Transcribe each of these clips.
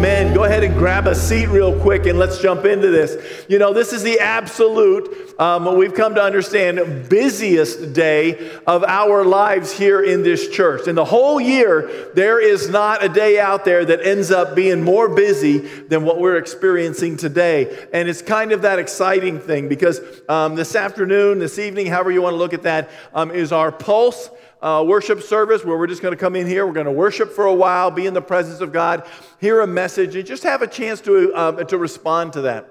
Amen. Go ahead and grab a seat real quick and let's jump into this. You know, this is the absolute, um, we've come to understand, busiest day of our lives here in this church. In the whole year, there is not a day out there that ends up being more busy than what we're experiencing today. And it's kind of that exciting thing because um, this afternoon, this evening, however you want to look at that, um, is our Pulse uh, worship service where we're just going to come in here. We're going to worship for a while, be in the presence of God, hear a message, and just have a chance to, uh, to respond to that.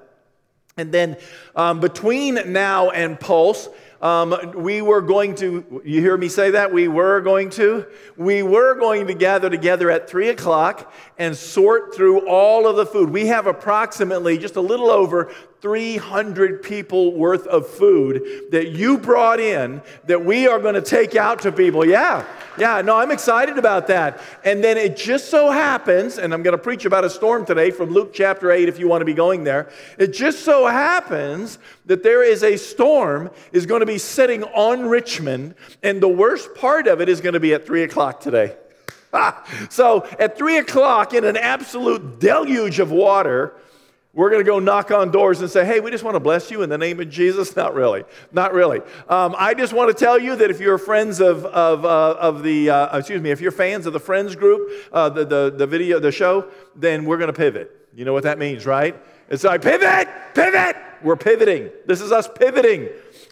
And then um, between now and Pulse, um, we were going to, you hear me say that? We were going to? We were going to gather together at 3 o'clock and sort through all of the food. We have approximately just a little over 300 people worth of food that you brought in that we are going to take out to people. Yeah, yeah, no, I'm excited about that. And then it just so happens, and I'm going to preach about a storm today from Luke chapter 8 if you want to be going there. It just so happens that there is a storm is going to be sitting on Richmond, and the worst part of it is going to be at 3 o'clock today. so at 3 o'clock, in an absolute deluge of water, we're going to go knock on doors and say, hey, we just want to bless you in the name of Jesus. Not really. Not really. Um, I just want to tell you that if you're friends of, of, uh, of the, uh, excuse me, if you're fans of the Friends group, uh, the, the, the video, the show, then we're going to pivot. You know what that means, right? It's like, pivot, pivot. We're pivoting. This is us pivoting.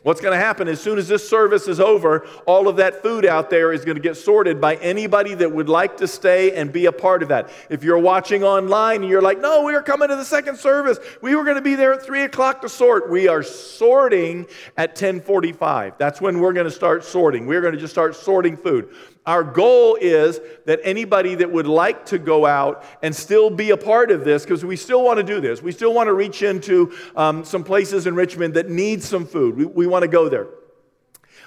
What's going to happen as soon as this service is over, all of that food out there is going to get sorted by anybody that would like to stay and be a part of that. If you're watching online and you're like, no, we are coming to the second service. We were going to be there at 3 o'clock to sort. We are sorting at 1045. That's when we're going to start sorting. We're going to just start sorting food. Our goal is that anybody that would like to go out and still be a part of this, because we still want to do this, we still want to reach into um, some places in Richmond that need some food. We, we want to go there.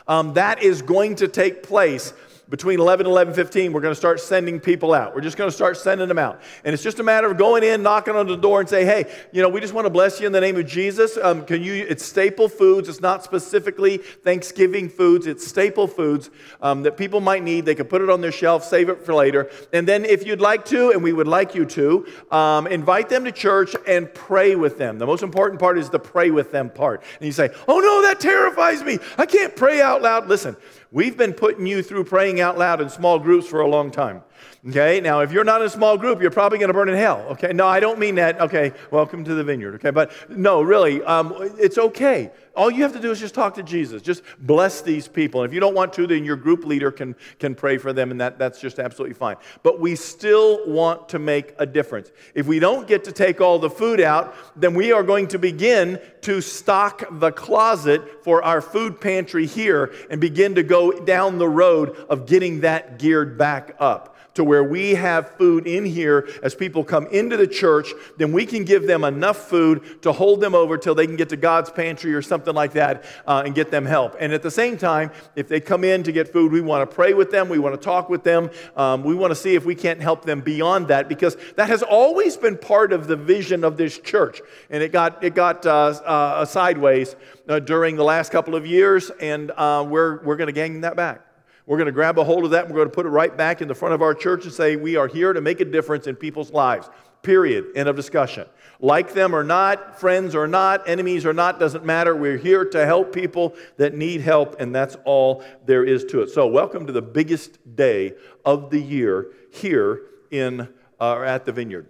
Um, that is going to take place between 11 and 11.15 we're going to start sending people out. We're just going to start sending them out. And it's just a matter of going in knocking on the door and say hey you know we just want to bless you in the name of jesus. Um, can you it's staple foods. It's not specifically thanksgiving foods. It's staple foods um, that people might need. They can put it on their shelf save it for later. And then if you'd like to and we would like you to um, invite them to church and pray with them. The most important part is the pray with them part. And you say oh no that terrifies me. I can't pray out loud. Listen We've been putting you through praying out loud in small groups for a long time. Okay, now if you're not in a small group, you're probably going to burn in hell. Okay, no, I don't mean that. Okay, welcome to the vineyard. Okay, but no, really, um, it's okay. All you have to do is just talk to Jesus. Just bless these people. And if you don't want to, then your group leader can, can pray for them, and that, that's just absolutely fine. But we still want to make a difference. If we don't get to take all the food out, then we are going to begin to stock the closet for our food pantry here and begin to go down the road of getting that geared back up to where we have food in here as people come into the church, then we can give them enough food to hold them over till they can get to God's pantry or something like that uh, and get them help. And at the same time, if they come in to get food, we want to pray with them, we want to talk with them, um, we want to see if we can't help them beyond that because that has always been part of the vision of this church. And it got, it got uh, uh, sideways uh, during the last couple of years, and uh, we're, we're going to gain that back. We're going to grab a hold of that and we're going to put it right back in the front of our church and say, We are here to make a difference in people's lives. Period. End of discussion. Like them or not, friends or not, enemies or not, doesn't matter. We're here to help people that need help, and that's all there is to it. So, welcome to the biggest day of the year here in uh, at the vineyard.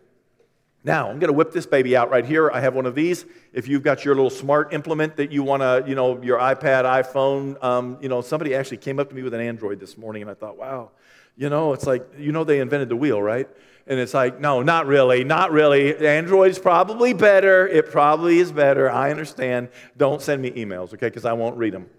Now, I'm going to whip this baby out right here. I have one of these. If you've got your little smart implement that you want to, you know, your iPad, iPhone, um, you know, somebody actually came up to me with an Android this morning, and I thought, wow, you know, it's like, you know, they invented the wheel, right? And it's like, no, not really, not really. Android's probably better. It probably is better. I understand. Don't send me emails, okay, because I won't read them.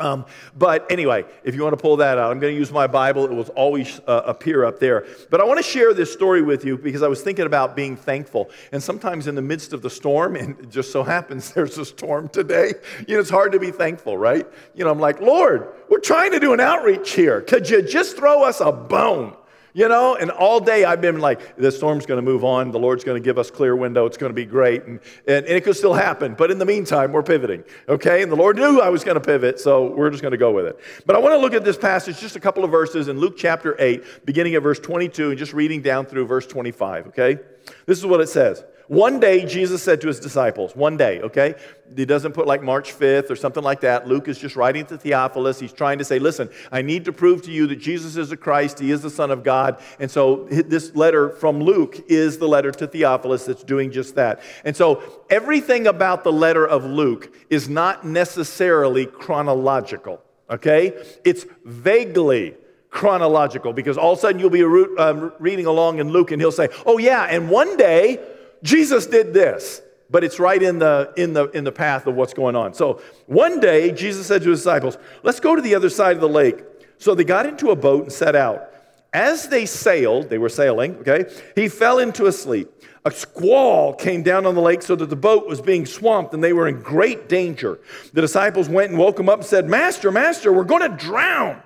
Um, but anyway, if you want to pull that out, I'm going to use my Bible. It will always uh, appear up there. But I want to share this story with you because I was thinking about being thankful. And sometimes in the midst of the storm, and it just so happens there's a storm today, you know, it's hard to be thankful, right? You know, I'm like, Lord, we're trying to do an outreach here. Could you just throw us a bone? You know, and all day I've been like, the storm's going to move on. The Lord's going to give us clear window. It's going to be great. And, and, and, it could still happen. But in the meantime, we're pivoting. Okay? And the Lord knew I was going to pivot. So we're just going to go with it. But I want to look at this passage, just a couple of verses in Luke chapter 8, beginning at verse 22 and just reading down through verse 25. Okay? This is what it says. One day, Jesus said to his disciples, one day, okay? He doesn't put like March 5th or something like that. Luke is just writing to Theophilus. He's trying to say, listen, I need to prove to you that Jesus is the Christ, he is the Son of God. And so this letter from Luke is the letter to Theophilus that's doing just that. And so everything about the letter of Luke is not necessarily chronological, okay? It's vaguely chronological because all of a sudden you'll be um, reading along in Luke and he'll say, oh, yeah, and one day, Jesus did this, but it's right in the, in, the, in the path of what's going on. So one day, Jesus said to his disciples, Let's go to the other side of the lake. So they got into a boat and set out. As they sailed, they were sailing, okay, he fell into a sleep. A squall came down on the lake so that the boat was being swamped and they were in great danger. The disciples went and woke him up and said, Master, Master, we're going to drown.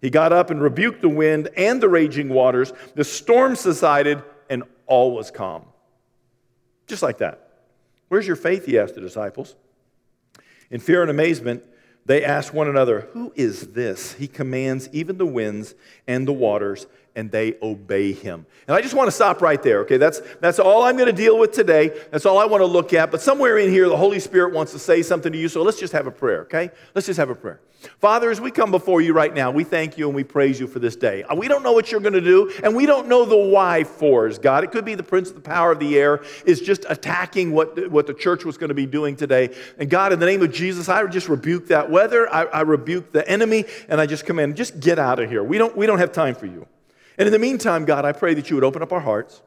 He got up and rebuked the wind and the raging waters. The storm subsided and all was calm. Just like that. Where's your faith? He asked the disciples. In fear and amazement, they asked one another, Who is this? He commands even the winds and the waters, and they obey him. And I just want to stop right there, okay? That's, that's all I'm going to deal with today. That's all I want to look at. But somewhere in here, the Holy Spirit wants to say something to you, so let's just have a prayer, okay? Let's just have a prayer. Father, as we come before you right now, we thank you and we praise you for this day. Uh, we don't know what you're going to do, and we don't know the why fors, God. It could be the prince of the power of the air is just attacking what, what the church was going to be doing today. And God, in the name of Jesus, I just rebuke that weather. I, I rebuke the enemy, and I just command, just get out of here. We don't, we don't have time for you. And in the meantime, God, I pray that you would open up our hearts.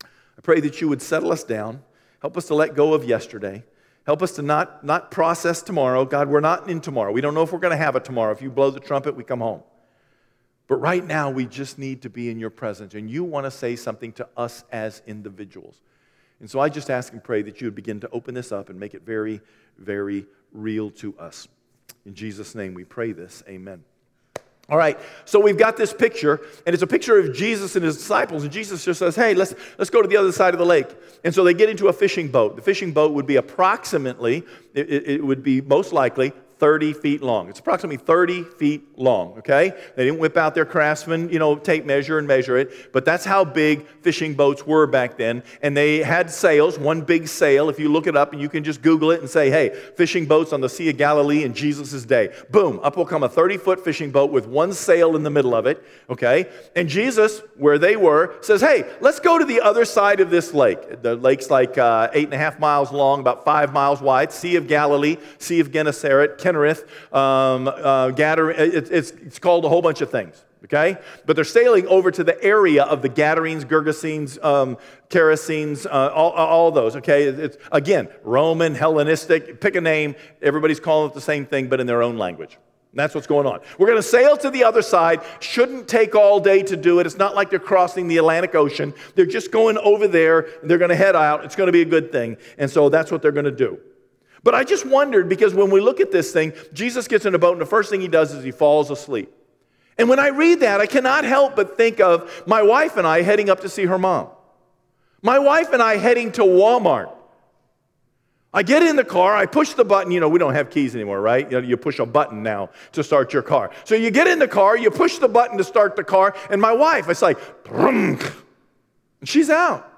I pray that you would settle us down, help us to let go of yesterday. Help us to not, not process tomorrow. God, we're not in tomorrow. We don't know if we're going to have it tomorrow. If you blow the trumpet, we come home. But right now, we just need to be in your presence. And you want to say something to us as individuals. And so I just ask and pray that you would begin to open this up and make it very, very real to us. In Jesus' name we pray this. Amen. All right, so we've got this picture, and it's a picture of Jesus and his disciples. And Jesus just says, Hey, let's, let's go to the other side of the lake. And so they get into a fishing boat. The fishing boat would be approximately, it, it would be most likely 30 feet long. It's approximately 30 feet long, okay? They didn't whip out their craftsman, you know, tape measure and measure it, but that's how big fishing boats were back then. And they had sails, one big sail. If you look it up and you can just Google it and say, hey, fishing boats on the Sea of Galilee in Jesus' day. Boom, up will come a 30 foot fishing boat with one sail in the middle of it, okay? And Jesus, where they were, says, hey, let's go to the other side of this lake. The lake's like uh, eight and a half miles long, about five miles wide, Sea of Galilee, Sea of Gennesaret. Kinnereth, um, uh, it, it's, it's called a whole bunch of things, okay? But they're sailing over to the area of the Gadarenes, Gergesenes, um, Gerasenes, uh, all, all those, okay? It's, again, Roman, Hellenistic, pick a name. Everybody's calling it the same thing, but in their own language. That's what's going on. We're going to sail to the other side. Shouldn't take all day to do it. It's not like they're crossing the Atlantic Ocean. They're just going over there. They're going to head out. It's going to be a good thing. And so that's what they're going to do. But I just wondered because when we look at this thing, Jesus gets in a boat and the first thing he does is he falls asleep. And when I read that, I cannot help but think of my wife and I heading up to see her mom. My wife and I heading to Walmart. I get in the car, I push the button. You know, we don't have keys anymore, right? You, know, you push a button now to start your car. So you get in the car, you push the button to start the car, and my wife, it's like, and she's out.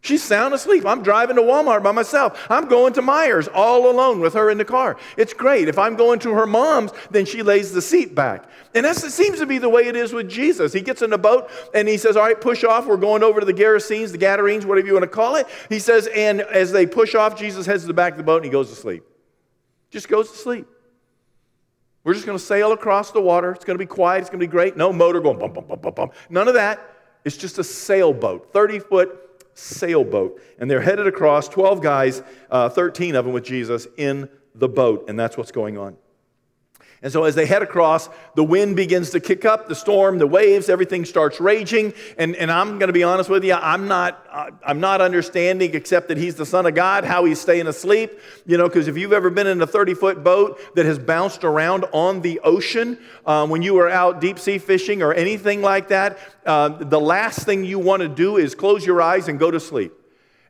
She's sound asleep. I'm driving to Walmart by myself. I'm going to Meijer's all alone with her in the car. It's great. If I'm going to her mom's, then she lays the seat back. And that seems to be the way it is with Jesus. He gets in the boat and he says, All right, push off. We're going over to the Gerasenes, the Gadarenes, whatever you want to call it. He says, and as they push off, Jesus heads to the back of the boat and he goes to sleep. Just goes to sleep. We're just going to sail across the water. It's going to be quiet. It's going to be great. No motor going bum, bum, bum, bum, bum. None of that. It's just a sailboat, 30 foot sailboat. And they're headed across, 12 guys, uh, 13 of them with Jesus in the boat. And that's what's going on. And so, as they head across, the wind begins to kick up, the storm, the waves, everything starts raging. And, and I'm going to be honest with you, I'm not, I'm not understanding, except that he's the Son of God, how he's staying asleep. You know, because if you've ever been in a 30 foot boat that has bounced around on the ocean um, when you were out deep sea fishing or anything like that, uh, the last thing you want to do is close your eyes and go to sleep.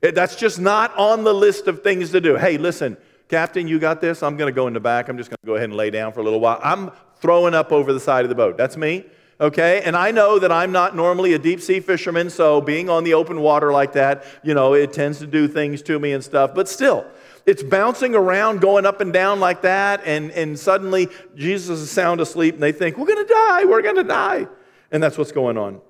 That's just not on the list of things to do. Hey, listen, Captain, you got this? I'm going to go in the back. I'm just going to go ahead and lay down for a little while. I'm throwing up over the side of the boat. That's me. Okay? And I know that I'm not normally a deep sea fisherman, so being on the open water like that, you know, it tends to do things to me and stuff. But still, it's bouncing around, going up and down like that, and, and suddenly Jesus is sound asleep, and they think, We're going to die, we're going to die. And that's what's going on.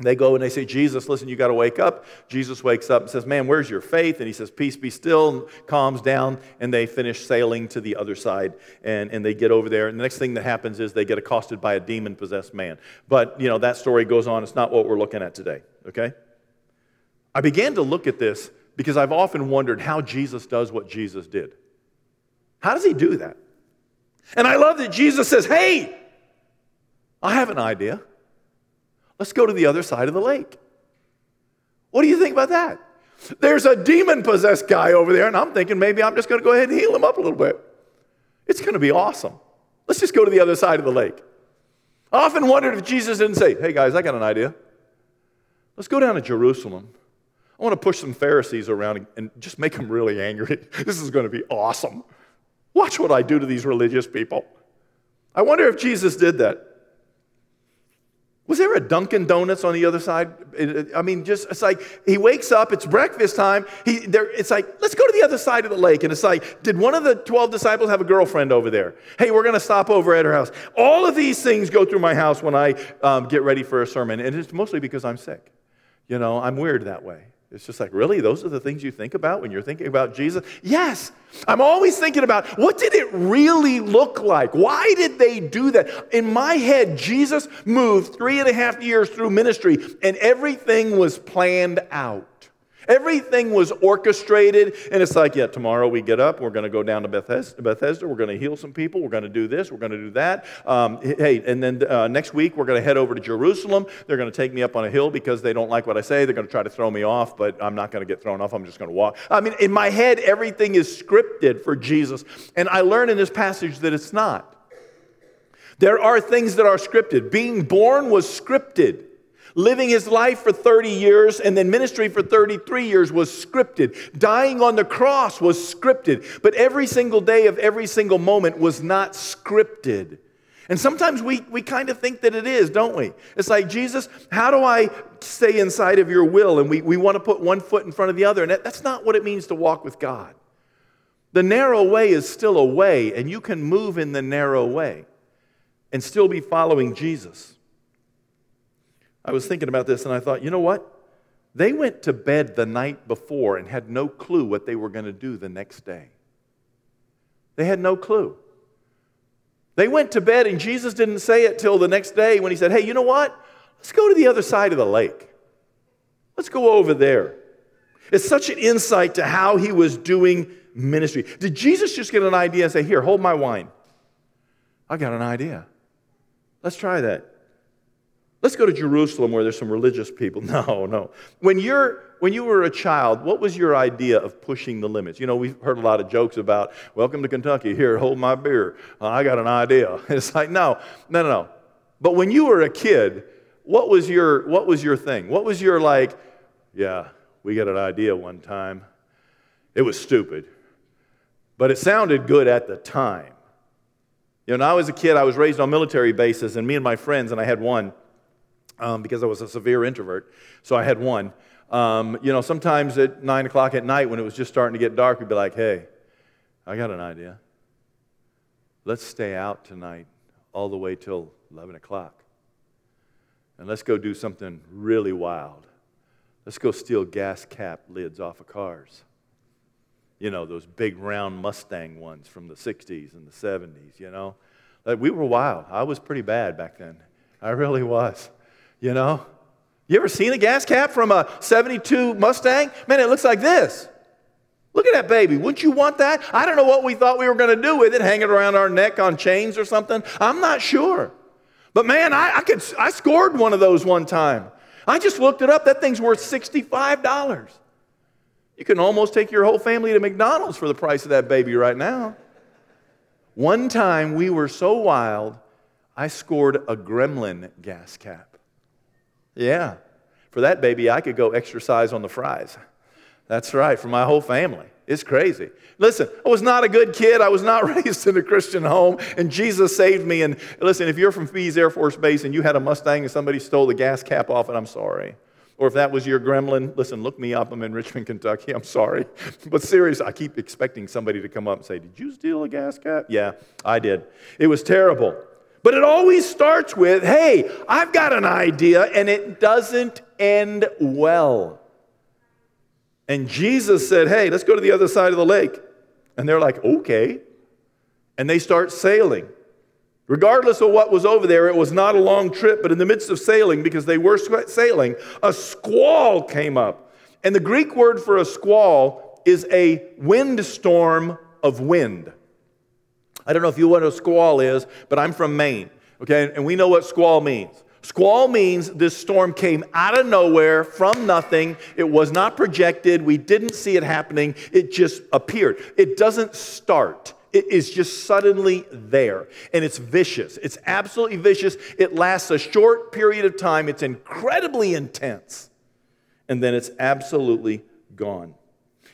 They go and they say, Jesus, listen, you got to wake up. Jesus wakes up and says, Man, where's your faith? And he says, Peace be still, and calms down. And they finish sailing to the other side. And, and they get over there. And the next thing that happens is they get accosted by a demon possessed man. But, you know, that story goes on. It's not what we're looking at today, okay? I began to look at this because I've often wondered how Jesus does what Jesus did. How does he do that? And I love that Jesus says, Hey, I have an idea. Let's go to the other side of the lake. What do you think about that? There's a demon possessed guy over there, and I'm thinking maybe I'm just going to go ahead and heal him up a little bit. It's going to be awesome. Let's just go to the other side of the lake. I often wondered if Jesus didn't say, Hey guys, I got an idea. Let's go down to Jerusalem. I want to push some Pharisees around and just make them really angry. This is going to be awesome. Watch what I do to these religious people. I wonder if Jesus did that. Was there a Dunkin' Donuts on the other side? I mean, just it's like he wakes up, it's breakfast time. He, there, it's like, let's go to the other side of the lake. And it's like, did one of the 12 disciples have a girlfriend over there? Hey, we're going to stop over at her house. All of these things go through my house when I um, get ready for a sermon. And it's mostly because I'm sick. You know, I'm weird that way. It's just like, really? Those are the things you think about when you're thinking about Jesus? Yes. I'm always thinking about what did it really look like? Why did they do that? In my head, Jesus moved three and a half years through ministry, and everything was planned out. Everything was orchestrated, and it's like, yeah, tomorrow we get up, we're going to go down to Bethesda, Bethesda we're going to heal some people, we're going to do this, we're going to do that. Um, hey, and then uh, next week we're going to head over to Jerusalem. They're going to take me up on a hill because they don't like what I say. They're going to try to throw me off, but I'm not going to get thrown off. I'm just going to walk. I mean, in my head, everything is scripted for Jesus, and I learn in this passage that it's not. There are things that are scripted. Being born was scripted. Living his life for 30 years and then ministry for 33 years was scripted. Dying on the cross was scripted. But every single day of every single moment was not scripted. And sometimes we, we kind of think that it is, don't we? It's like, Jesus, how do I stay inside of your will? And we, we want to put one foot in front of the other. And that, that's not what it means to walk with God. The narrow way is still a way, and you can move in the narrow way and still be following Jesus. I was thinking about this and I thought, you know what? They went to bed the night before and had no clue what they were going to do the next day. They had no clue. They went to bed and Jesus didn't say it till the next day when he said, Hey, you know what? Let's go to the other side of the lake. Let's go over there. It's such an insight to how he was doing ministry. Did Jesus just get an idea and say, Here, hold my wine? I got an idea. Let's try that. Let's go to Jerusalem where there's some religious people. No, no. When, you're, when you were a child, what was your idea of pushing the limits? You know, we've heard a lot of jokes about, welcome to Kentucky, here, hold my beer. Uh, I got an idea. It's like, no, no, no, no. But when you were a kid, what was your, what was your thing? What was your like, yeah, we got an idea one time. It was stupid, but it sounded good at the time. You know, when I was a kid, I was raised on military bases, and me and my friends, and I had one, um, because I was a severe introvert. So I had one. Um, you know, sometimes at 9 o'clock at night when it was just starting to get dark, we'd be like, hey, I got an idea. Let's stay out tonight all the way till 11 o'clock. And let's go do something really wild. Let's go steal gas cap lids off of cars. You know, those big round Mustang ones from the 60s and the 70s, you know. Like, we were wild. I was pretty bad back then. I really was. You know? You ever seen a gas cap from a 72 Mustang? Man, it looks like this. Look at that baby. Wouldn't you want that? I don't know what we thought we were going to do with it, hanging around our neck on chains or something. I'm not sure. But man, I, I, could, I scored one of those one time. I just looked it up. That thing's worth $65. You can almost take your whole family to McDonald's for the price of that baby right now. One time we were so wild, I scored a gremlin gas cap. Yeah, for that baby, I could go exercise on the fries. That's right, for my whole family. It's crazy. Listen, I was not a good kid. I was not raised in a Christian home, and Jesus saved me. And listen, if you're from Pease Air Force Base and you had a Mustang and somebody stole the gas cap off it, I'm sorry. Or if that was your gremlin, listen, look me up. I'm in Richmond, Kentucky. I'm sorry. But seriously, I keep expecting somebody to come up and say, Did you steal a gas cap? Yeah, I did. It was terrible. But it always starts with, Hey, I've got an idea, and it doesn't end well. And Jesus said, Hey, let's go to the other side of the lake. And they're like, Okay. And they start sailing. Regardless of what was over there, it was not a long trip, but in the midst of sailing, because they were sailing, a squall came up. And the Greek word for a squall is a windstorm of wind. I don't know if you know what a squall is, but I'm from Maine, okay? And we know what squall means. Squall means this storm came out of nowhere from nothing. It was not projected. We didn't see it happening. It just appeared. It doesn't start. It is just suddenly there. And it's vicious. It's absolutely vicious. It lasts a short period of time. It's incredibly intense. And then it's absolutely gone.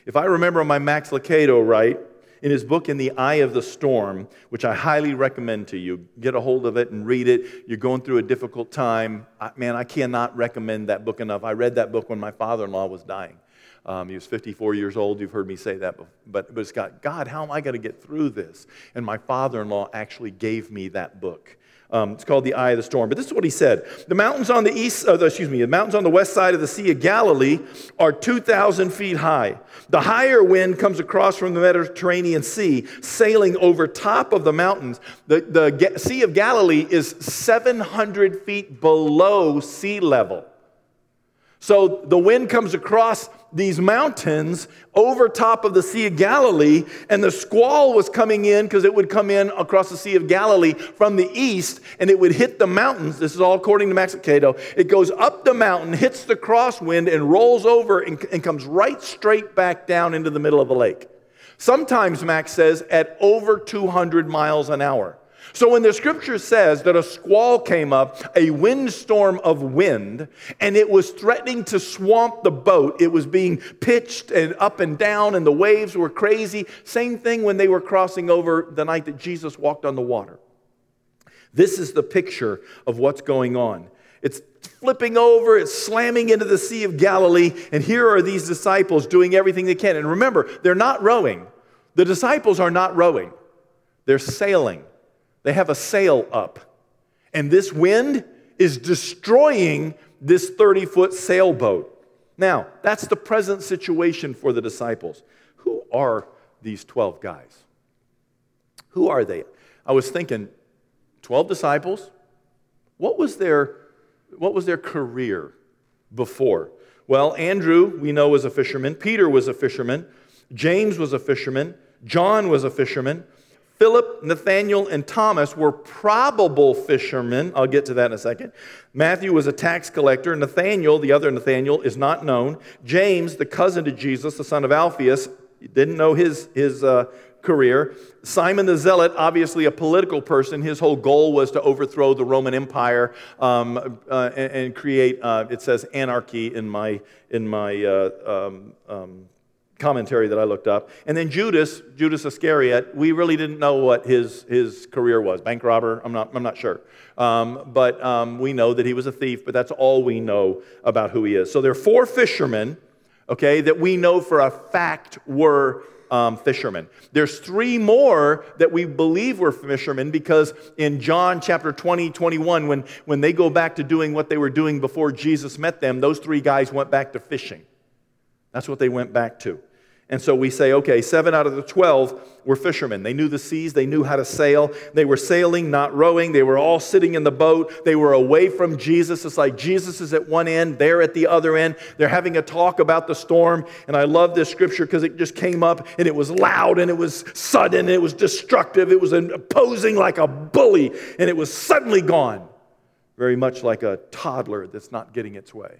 If I remember my Max Lucado right, in his book In the Eye of the Storm, which I highly recommend to you, get a hold of it and read it. You're going through a difficult time. I, man, I cannot recommend that book enough. I read that book when my father in law was dying. Um, he was 54 years old. You've heard me say that, but, but it's got, God, how am I going to get through this? And my father in law actually gave me that book. Um, it's called The Eye of the Storm. But this is what he said The mountains on the east, uh, excuse me, the mountains on the west side of the Sea of Galilee are 2,000 feet high. The higher wind comes across from the Mediterranean Sea, sailing over top of the mountains. The, the Sea of Galilee is 700 feet below sea level. So the wind comes across these mountains over top of the Sea of Galilee, and the squall was coming in because it would come in across the Sea of Galilee from the east, and it would hit the mountains. This is all according to Max Lucado. It goes up the mountain, hits the crosswind, and rolls over and, and comes right straight back down into the middle of the lake. Sometimes, Max says, at over 200 miles an hour. So when the scripture says that a squall came up, a windstorm of wind, and it was threatening to swamp the boat, it was being pitched and up and down, and the waves were crazy. Same thing when they were crossing over the night that Jesus walked on the water. This is the picture of what's going on. It's flipping over, it's slamming into the Sea of Galilee, and here are these disciples doing everything they can. And remember, they're not rowing. The disciples are not rowing, they're sailing. They have a sail up. And this wind is destroying this 30 foot sailboat. Now, that's the present situation for the disciples. Who are these 12 guys? Who are they? I was thinking 12 disciples. What was their, what was their career before? Well, Andrew, we know, was a fisherman. Peter was a fisherman. James was a fisherman. John was a fisherman. Philip, Nathaniel, and Thomas were probable fishermen. I'll get to that in a second. Matthew was a tax collector. Nathaniel, the other Nathaniel, is not known. James, the cousin to Jesus, the son of Alphaeus, didn't know his, his uh, career. Simon the Zealot, obviously a political person, his whole goal was to overthrow the Roman Empire um, uh, and, and, create, uh, it says anarchy in my, in my uh, um, um, commentary that I looked up. And then Judas, Judas Iscariot, we really didn't know what his, his career was. Bank robber, I'm not, I'm not sure. Um, but um, we know that he was a thief, but that's all we know about who he is. So there are four fishermen, okay, that we know for a fact were um, fishermen. There's three more that we believe were fishermen because in John chapter 20, 21, when, when they go back to doing what they were doing before Jesus met them, those three guys went back to fishing. That's what they went back to. And so we say, okay, seven out of the 12 were fishermen. They knew the seas, they knew how to sail. They were sailing, not rowing. They were all sitting in the boat. They were away from Jesus. It's like Jesus is at one end, they're at the other end. They're having a talk about the storm. And I love this scripture because it just came up and it was loud and it was sudden and it was destructive. It was opposing like a bully and it was suddenly gone. Very much like a toddler that's not getting its way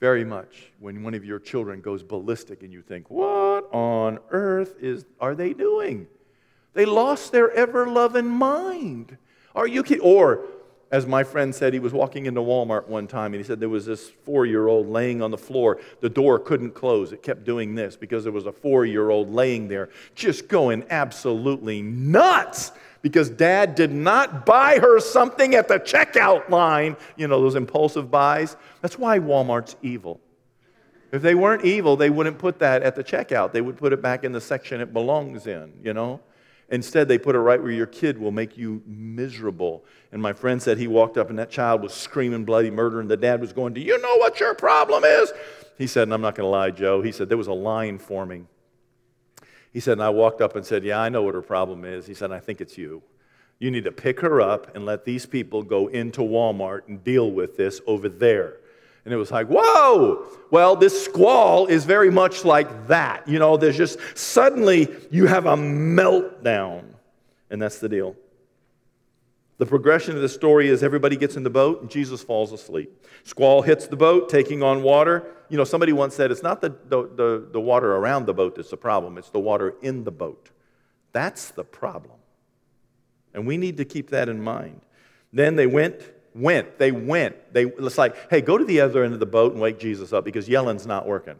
very much when one of your children goes ballistic and you think, what on earth is, are they doing? They lost their ever loving mind. Are you kidding? Or, as my friend said, he was walking into Walmart one time and he said there was this four year old laying on the floor. The door couldn't close. It kept doing this because there was a four year old laying there just going absolutely nuts because dad did not buy her something at the checkout line. You know, those impulsive buys. That's why Walmart's evil. If they weren't evil, they wouldn't put that at the checkout. They would put it back in the section it belongs in, you know? Instead, they put it right where your kid will make you miserable. And my friend said he walked up and that child was screaming bloody murder, and the dad was going, Do you know what your problem is? He said, and I'm not going to lie, Joe, he said, there was a line forming he said, and I walked up and said, Yeah, I know what her problem is. He said, I think it's you. You need to pick her up and let these people go into Walmart and deal with this over there. And it was like, whoa! Well, this squall is very much like that. You know, there's just suddenly you have a meltdown. And that's the deal. The progression of the story is everybody gets in the boat and Jesus falls asleep. Squall hits the boat, taking on water. You know, somebody once said it's not the, the, the, the, water around the boat that's the problem, it's the water in the boat. That's the problem. And we need to keep that in mind. Then they went, went, they went. They, it's like, hey, go to the other end of the boat and wake Jesus up because yelling's not working.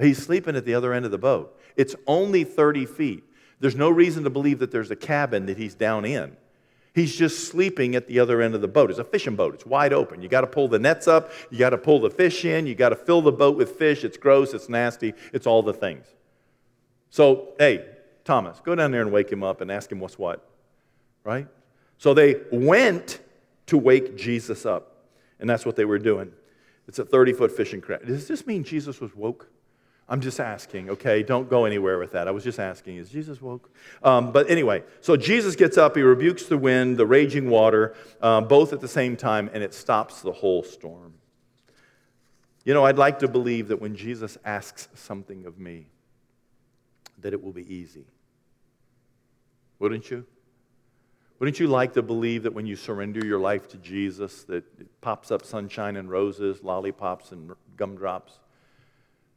He's sleeping at the other end of the boat. It's only 30 feet. There's no reason to believe that there's a cabin that he's down in. He's just sleeping at the other end of the boat. It's a fishing boat, it's wide open. You got to pull the nets up, you got to pull the fish in, you got to fill the boat with fish. It's gross, it's nasty, it's all the things. So, hey, Thomas, go down there and wake him up and ask him what's what, right? So they went to wake Jesus up, and that's what they were doing. It's a 30 foot fishing craft. Does this mean Jesus was woke? I'm just asking, okay? Don't go anywhere with that. I was just asking, is Jesus woke? Um, but anyway, so Jesus gets up, he rebukes the wind, the raging water, um, both at the same time, and it stops the whole storm. You know, I'd like to believe that when Jesus asks something of me, that it will be easy. Wouldn't you? Wouldn't you like to believe that when you surrender your life to Jesus, that it pops up sunshine and roses, lollipops and gumdrops?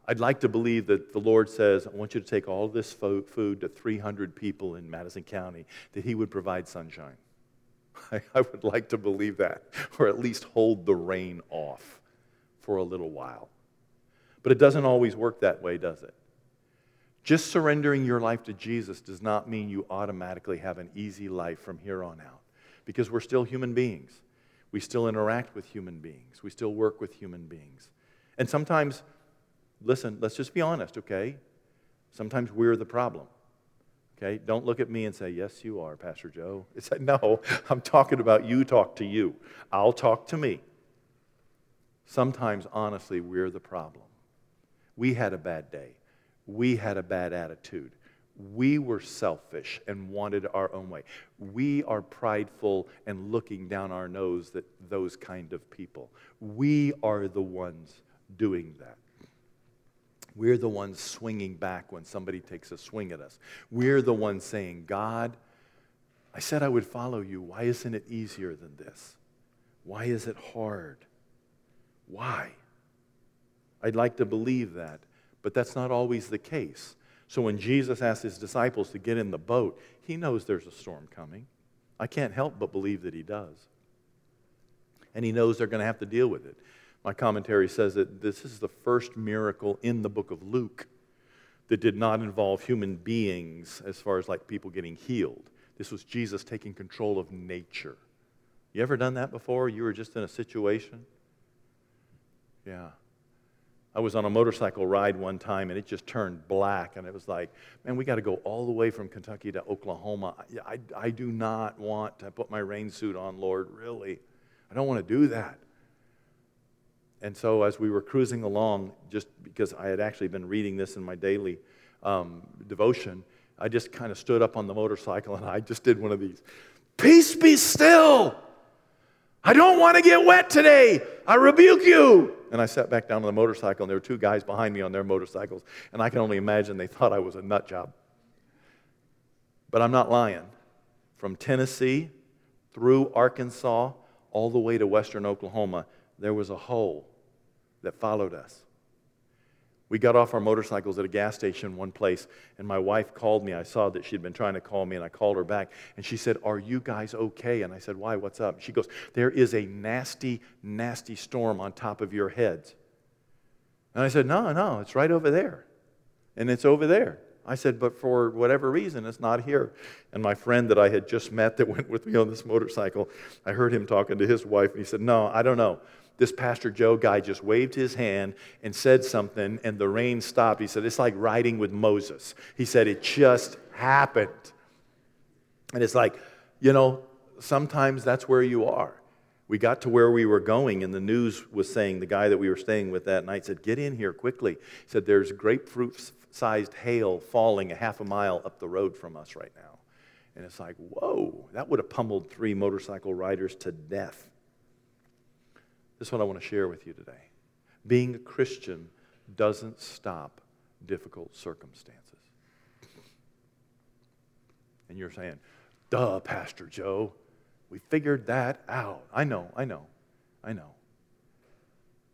I'd like to believe that the Lord says, I want you to take all this food to 300 people in Madison County, that He would provide sunshine. I, I would like to believe that, or at least hold the rain off for a little while. But it doesn't always work that way, does it? Just surrendering your life to Jesus does not mean you automatically have an easy life from here on out, because we're still human beings. We still interact with human beings, we still work with human beings. And sometimes listen, let's just be honest, okay? Sometimes we're the problem. Okay? Don't look at me and say, Yes, you are, Pastor Joe. It's like, no, I'm talking about you talk to you. I'll talk to me. Sometimes, honestly, we're the problem. We had a bad day. We had a bad attitude. We were selfish and wanted our own way. We are prideful and looking down our nose at those kind of people. We are the ones doing that. We're the ones swinging back when somebody takes a swing at us. We're the ones saying, God, I said I would follow you. Why isn't it easier than this? Why is it hard? Why? I'd like to believe that, but that's not always the case. So when Jesus asked his disciples to get in the boat, he knows there's a storm coming. I can't help but believe that he does. And he knows they're going to have to deal with it. My commentary says that this is the first miracle in the book of Luke that did not involve human beings as far as like people getting healed. This was Jesus taking control of nature. You ever done that before? You were just in a situation? Yeah. I was on a motorcycle ride one time and it just turned black, and it was like, man, we got to go all the way from Kentucky to Oklahoma. I, I, I do not want to put my rain suit on, Lord, really. I don't want to do that. And so as we were cruising along, just because I had actually been reading this in my daily um, devotion, I just kind of stood up on the motorcycle and I just did one of these Peace be still. I don't want to get wet today. I rebuke you. And I sat back down on the motorcycle, and there were two guys behind me on their motorcycles, and I can only imagine they thought I was a nut job. But I'm not lying. From Tennessee through Arkansas, all the way to western Oklahoma, there was a hole that followed us. We got off our motorcycles at a gas station one place, and my wife called me. I saw that she'd been trying to call me, and I called her back. And she said, Are you guys okay? And I said, Why? What's up? She goes, There is a nasty, nasty storm on top of your heads. And I said, No, no, it's right over there. And it's over there. I said, But for whatever reason, it's not here. And my friend that I had just met that went with me on this motorcycle, I heard him talking to his wife, and he said, No, I don't know this Pastor Joe guy just waved his hand and said something, and the rain stopped. He said, It's like riding with Moses. He said, It just happened. And it's like, you know, sometimes that's where you are. We got to where we were going, and the news was saying, the guy that we were staying with that night said, Get in here quickly. He said, There's grapefruit sized hail falling a half a mile up the road from us right now. And it's like, whoa, that would have pummeled three motorcycle riders to death. This is what I want to share with you today. Being a Christian doesn't stop difficult circumstances. And you're saying, duh, Pastor Joe, we figured that out. I know, I know, I know.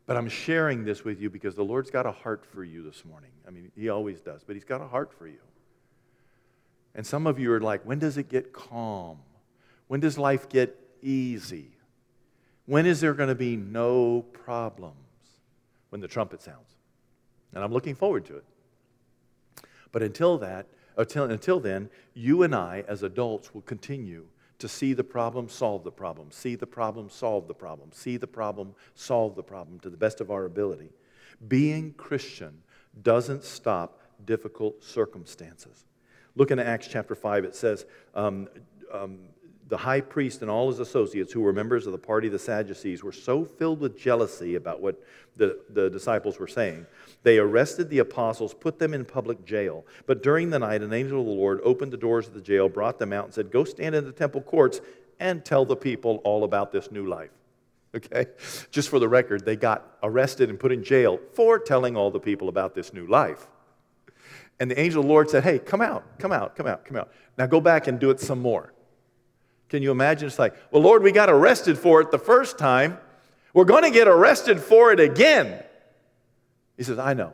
But I'm sharing this with you because the Lord's got a heart for you this morning. I mean, He always does, but He's got a heart for you. And some of you are like, when does it get calm? When does life get easy? When is there going to be no problems? When the trumpet sounds. And I'm looking forward to it. But until that, until, until then, you and I as adults will continue to see the problem, solve the problem, see the problem, solve the problem, see the problem, solve the problem to the best of our ability. Being Christian doesn't stop difficult circumstances. Look in Acts chapter 5, it says, um, um, the high priest and all his associates, who were members of the party of the Sadducees, were so filled with jealousy about what the, the disciples were saying. They arrested the apostles, put them in public jail. But during the night, an angel of the Lord opened the doors of the jail, brought them out, and said, Go stand in the temple courts and tell the people all about this new life. Okay? Just for the record, they got arrested and put in jail for telling all the people about this new life. And the angel of the Lord said, Hey, come out, come out, come out, come out. Now go back and do it some more. Can you imagine? It's like, well, Lord, we got arrested for it the first time. We're going to get arrested for it again. He says, I know.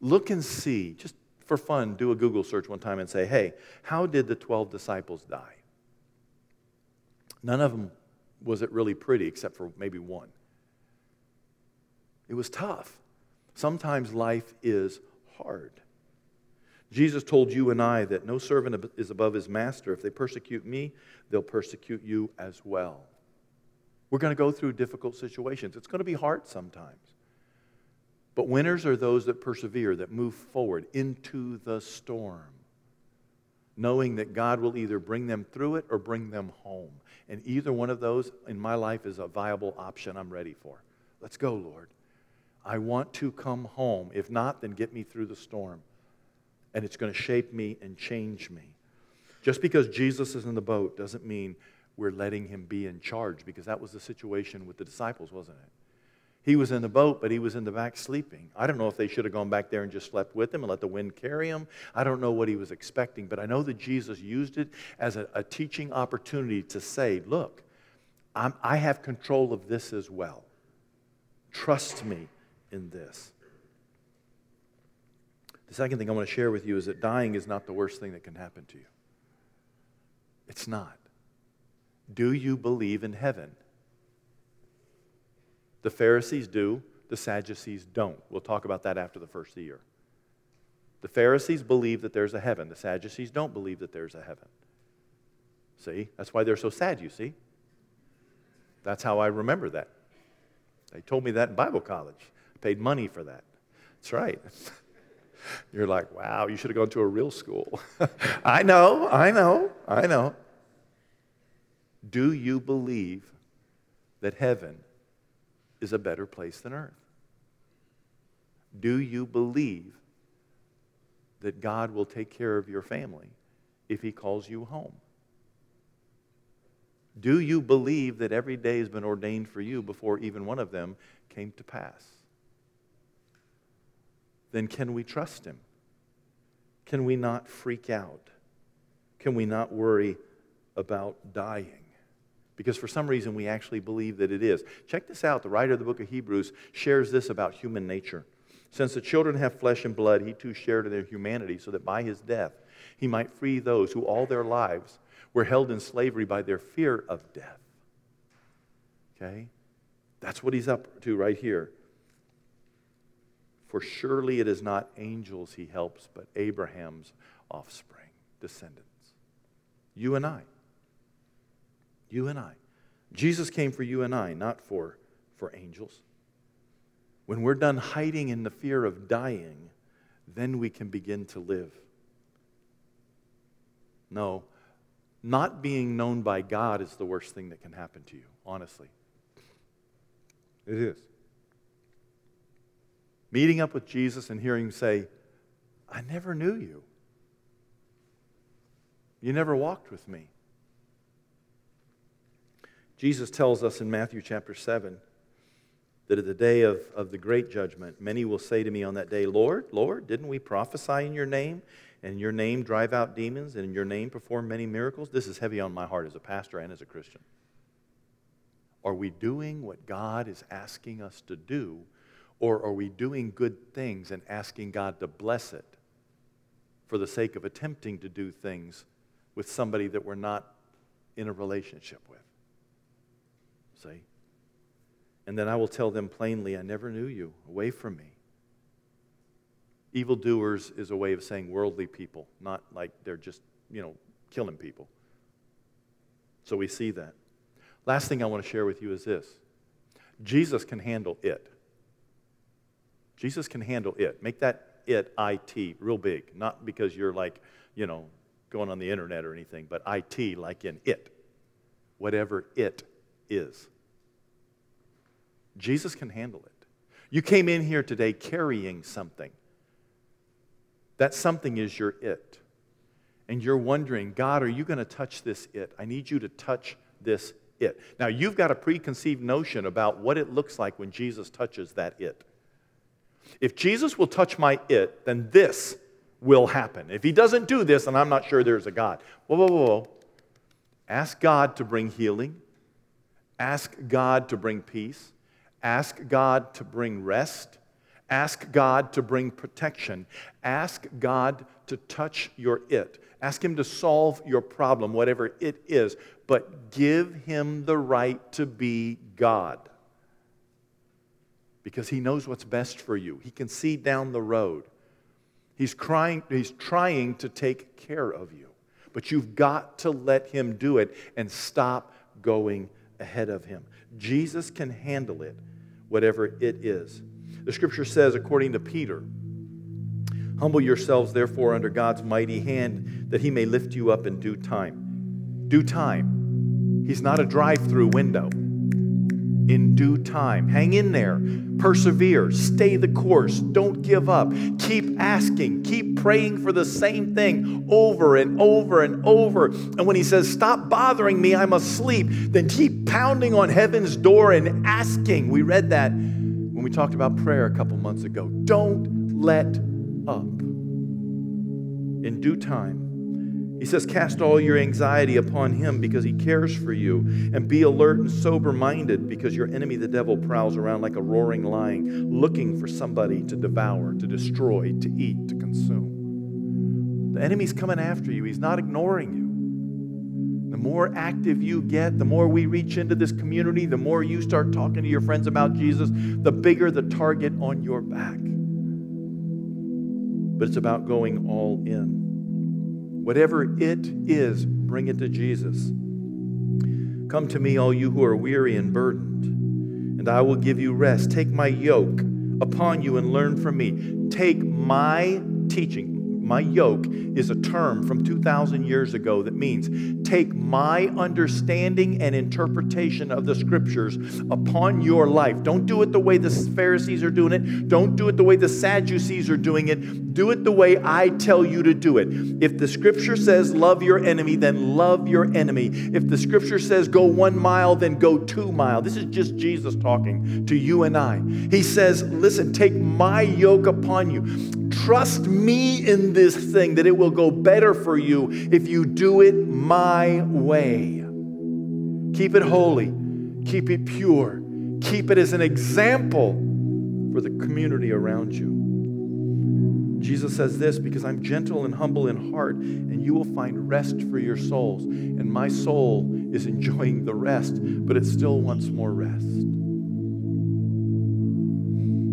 Look and see, just for fun, do a Google search one time and say, hey, how did the 12 disciples die? None of them was it really pretty, except for maybe one. It was tough. Sometimes life is hard. Jesus told you and I that no servant is above his master. If they persecute me, they'll persecute you as well. We're going to go through difficult situations. It's going to be hard sometimes. But winners are those that persevere, that move forward into the storm, knowing that God will either bring them through it or bring them home. And either one of those in my life is a viable option I'm ready for. Let's go, Lord. I want to come home. If not, then get me through the storm and it's going to shape me and change me. Just because Jesus is in the boat doesn't mean we're letting him be in charge because that was the situation with the disciples, wasn't it? He was in the boat, but he was in the back sleeping. I don't know if they should have gone back there and just slept with him and let the wind carry him. I don't know what he was expecting, but I know that Jesus used it as a, a teaching opportunity to say, Look, I'm, I have control of this as well. Trust me in this. The second thing I want to share with you is that dying is not the worst thing that can happen to you. It's not. Do you believe in heaven? The Pharisees do, the Sadducees don't. We'll talk about that after the first year. The Pharisees believe that there's a heaven, the Sadducees don't believe that there's a heaven. See? That's why they're so sad, you see? That's how I remember that. They told me that in Bible college. I paid money for that. That's right. You're like, wow, you should have gone to a real school. I know, I know, I know. Do you believe that heaven is a better place than earth? Do you believe that God will take care of your family if He calls you home? Do you believe that every day has been ordained for you before even one of them came to pass? Then can we trust Him? Can we not freak out? Can we not worry about dying? Because for some reason we actually believe that it is. Check this out. The writer of the book of Hebrews shares this about human nature. Since the children have flesh and blood, he too shared in their humanity, so that by his death he might free those who all their lives were held in slavery by their fear of death. Okay? That's what he's up to right here. For surely it is not angels he helps, but Abraham's offspring, descendants. You and I. You and I. Jesus came for you and I, not for, for angels. When we're done hiding in the fear of dying, then we can begin to live. No, not being known by God is the worst thing that can happen to you, honestly. It is. Meeting up with Jesus and hearing him say, I never knew you. You never walked with me. Jesus tells us in Matthew chapter 7 that at the day of, of the great judgment, many will say to me on that day, Lord, Lord, didn't we prophesy in your name? And in your name drive out demons, and in your name perform many miracles? This is heavy on my heart as a pastor and as a Christian. Are we doing what God is asking us to do, or are we doing good things and asking God to bless it for the sake of attempting to do things with somebody that we're not in a relationship with? See? And then I will tell them plainly, I never knew you. Away from me. Evildoers is a way of saying worldly people, not like they're just, you know, killing people. So we see that. Last thing I want to share with you is this Jesus can handle it. Jesus can handle it. Make that it IT real big, not because you're like, you know, going on the internet or anything, but IT like in it. Whatever it is. Jesus can handle it. You came in here today carrying something. That something is your it. And you're wondering, God, are you going to touch this it? I need you to touch this it. Now, you've got a preconceived notion about what it looks like when Jesus touches that it. If Jesus will touch my it, then this will happen. If he doesn't do this, then I'm not sure there's a God. Whoa, whoa, whoa. Ask God to bring healing. Ask God to bring peace. Ask God to bring rest. Ask God to bring protection. Ask God to touch your it. Ask Him to solve your problem, whatever it is, but give Him the right to be God. Because He knows what's best for you. He can see down the road. He's, crying, he's trying to take care of you. But you've got to let Him do it and stop going ahead of Him. Jesus can handle it, whatever it is. The scripture says, according to Peter, Humble yourselves, therefore, under God's mighty hand, that He may lift you up in due time. Due time. He's not a drive through window. In due time. Hang in there. Persevere. Stay the course. Don't give up. Keep asking. Keep praying for the same thing over and over and over. And when He says, Stop bothering me, I'm asleep, then keep pounding on heaven's door and asking. We read that when we talked about prayer a couple months ago. Don't let up. In due time, he says, Cast all your anxiety upon him because he cares for you, and be alert and sober minded because your enemy, the devil, prowls around like a roaring lion, looking for somebody to devour, to destroy, to eat, to consume. The enemy's coming after you, he's not ignoring you. The more active you get, the more we reach into this community, the more you start talking to your friends about Jesus, the bigger the target on your back. But it's about going all in. Whatever it is, bring it to Jesus. Come to me, all you who are weary and burdened, and I will give you rest. Take my yoke upon you and learn from me. Take my teaching, My yoke is a term from 2,000 years ago that means take my understanding and interpretation of the scriptures upon your life. Don't do it the way the Pharisees are doing it. Don't do it the way the Sadducees are doing it. Do it the way I tell you to do it. If the scripture says love your enemy, then love your enemy. If the scripture says go one mile, then go two mile. This is just Jesus talking to you and I. He says, listen, take my yoke upon you. Trust me in this thing that it will go better for you if you do it my way. Keep it holy, keep it pure, keep it as an example for the community around you. Jesus says this because I'm gentle and humble in heart, and you will find rest for your souls. And my soul is enjoying the rest, but it still wants more rest.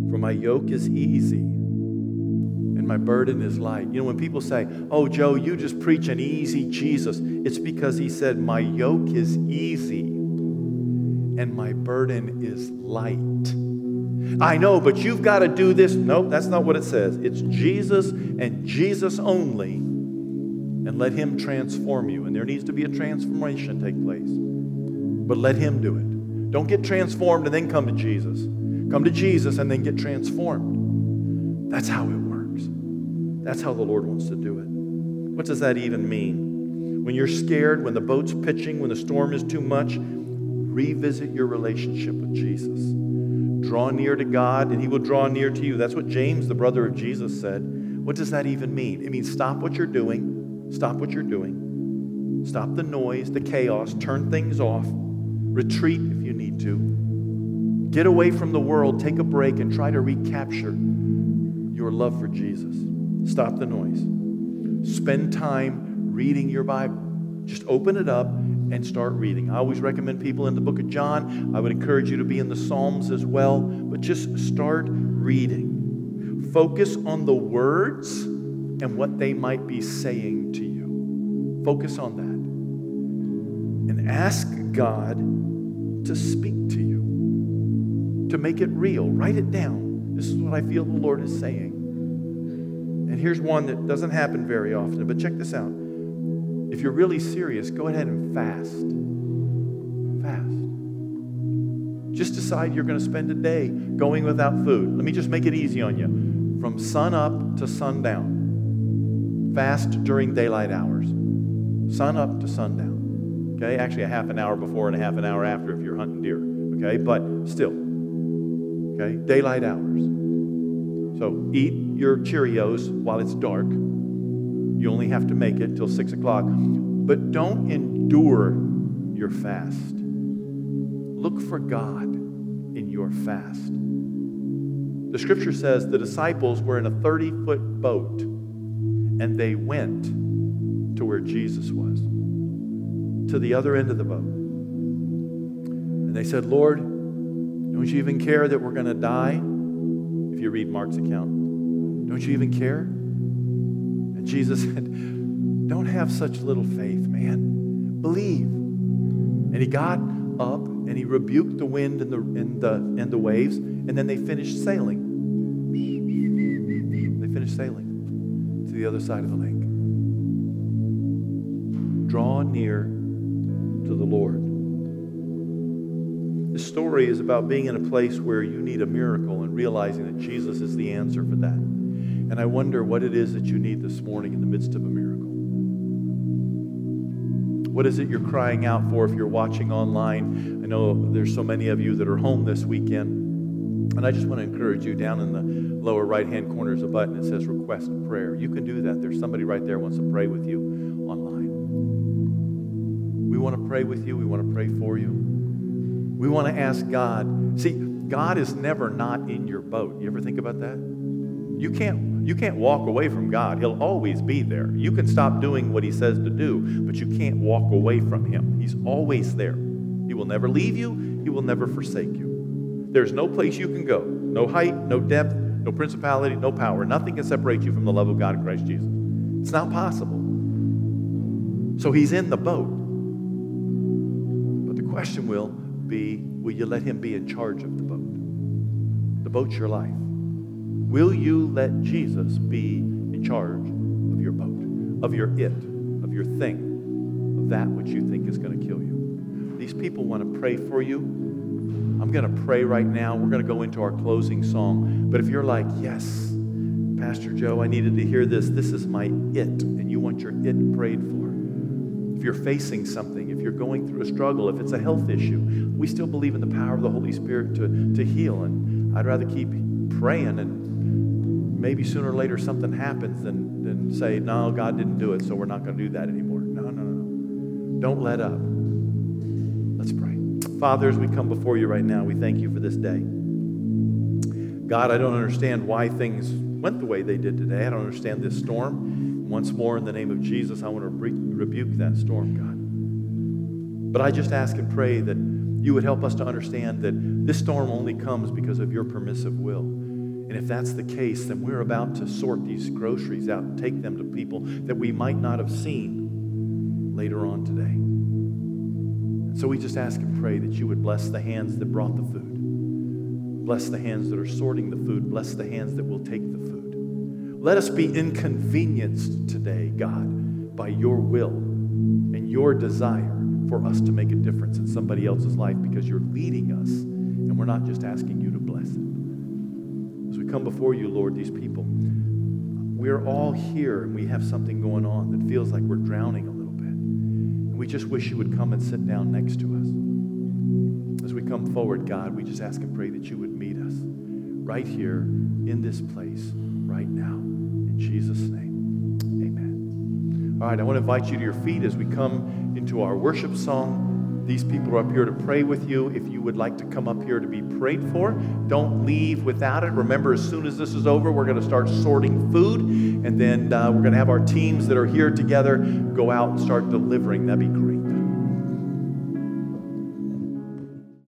For my yoke is easy and my burden is light. You know, when people say, Oh, Joe, you just preach an easy Jesus, it's because he said, My yoke is easy and my burden is light. I know, but you've got to do this. Nope, that's not what it says. It's Jesus and Jesus only, and let Him transform you. And there needs to be a transformation take place. But let Him do it. Don't get transformed and then come to Jesus. Come to Jesus and then get transformed. That's how it that's how the Lord wants to do it. What does that even mean? When you're scared, when the boat's pitching, when the storm is too much, revisit your relationship with Jesus. Draw near to God, and He will draw near to you. That's what James, the brother of Jesus, said. What does that even mean? It means stop what you're doing, stop what you're doing, stop the noise, the chaos, turn things off, retreat if you need to. Get away from the world, take a break, and try to recapture your love for Jesus. Stop the noise. Spend time reading your Bible. Just open it up and start reading. I always recommend people in the book of John. I would encourage you to be in the Psalms as well, but just start reading. Focus on the words and what they might be saying to you. Focus on that. And ask God to speak to you, to make it real. Write it down. This is what I feel the Lord is saying. And here's one that doesn't happen very often, but check this out. If you're really serious, go ahead and fast. Fast. Just decide you're going to spend a day going without food. Let me just make it easy on you. From sun up to sundown. Fast during daylight hours. Sun up to sundown. Okay? Actually, a half an hour before and a half an hour after if you're hunting deer. Okay? But still. Okay? Daylight hours. So eat your Cheerios while it's dark. You only have to make it till six o'clock. But don't endure your fast. Look for God in your fast. The scripture says the disciples were in a 30 foot boat and they went to where Jesus was, to the other end of the boat. And they said, Lord, don't you even care that we're going to die? If you read Mark's account. Don't you even care? And Jesus said, Don't have such little faith, man. Believe. And he got up and he rebuked the wind and the, and the, and the waves, and then they finished sailing. They finished sailing to the other side of the lake. Draw near to the Lord. This story is about being in a place where you need a miracle and realizing that Jesus is the answer for that. And I wonder what it is that you need this morning in the midst of a miracle. What is it you're crying out for if you're watching online? I know there's so many of you that are home this weekend. And I just want to encourage you down in the lower right hand corner is a button that says request prayer. You can do that. There's somebody right there wants to pray with you online. We want to pray with you. We want to pray for you. We want to ask God. See, God is never not in your boat. You ever think about that? You can't you can't walk away from God. He'll always be there. You can stop doing what He says to do, but you can't walk away from Him. He's always there. He will never leave you, He will never forsake you. There's no place you can go no height, no depth, no principality, no power. Nothing can separate you from the love of God in Christ Jesus. It's not possible. So He's in the boat. But the question will be will you let Him be in charge of the boat? The boat's your life. Will you let Jesus be in charge of your boat, of your it, of your thing, of that which you think is going to kill you. These people want to pray for you. I'm going to pray right now. We're going to go into our closing song. But if you're like, yes, Pastor Joe, I needed to hear this. This is my it, and you want your it prayed for. If you're facing something, if you're going through a struggle, if it's a health issue, we still believe in the power of the Holy Spirit to, to heal. And I'd rather keep praying and maybe sooner or later something happens than, than say, no, God didn't do it, so we're not going to do that anymore. No, no, no. Don't let up. Let's pray. Father, as we come before you right now, we thank you for this day. God, I don't understand why things went the way they did today. I don't understand this storm. Once more, in the name of Jesus, I want to re- rebuke that storm, God. But I just ask and pray that you would help us to understand that this storm only comes because of your permissive will. And if that's the case, then we're about to sort these groceries out and take them to people that we might not have seen later on today. And so we just ask and pray that you would bless the hands that brought the food. Bless the hands that are sorting the food. Bless the hands that will take the food. Let us be inconvenienced today, God, by your will and your desire for us to make a difference in somebody else's life because you're leading us and we're not just asking you come before you, Lord, these people, we're all here and we have something going on that feels like we're drowning a little bit. And we just wish you would come and sit down next to us as we come forward, God, we just ask and pray that you would meet us right here in this place right now. In Jesus' name, amen. All right, I want to invite you to your feet as we come into our worship song. These people are up here to pray with you. If you would like to come up here to be prayed for, don't leave without it. Remember, as soon as this is over, we're going to start sorting food, and then uh, we're going to have our teams that are here together go out and start delivering. That'd be great.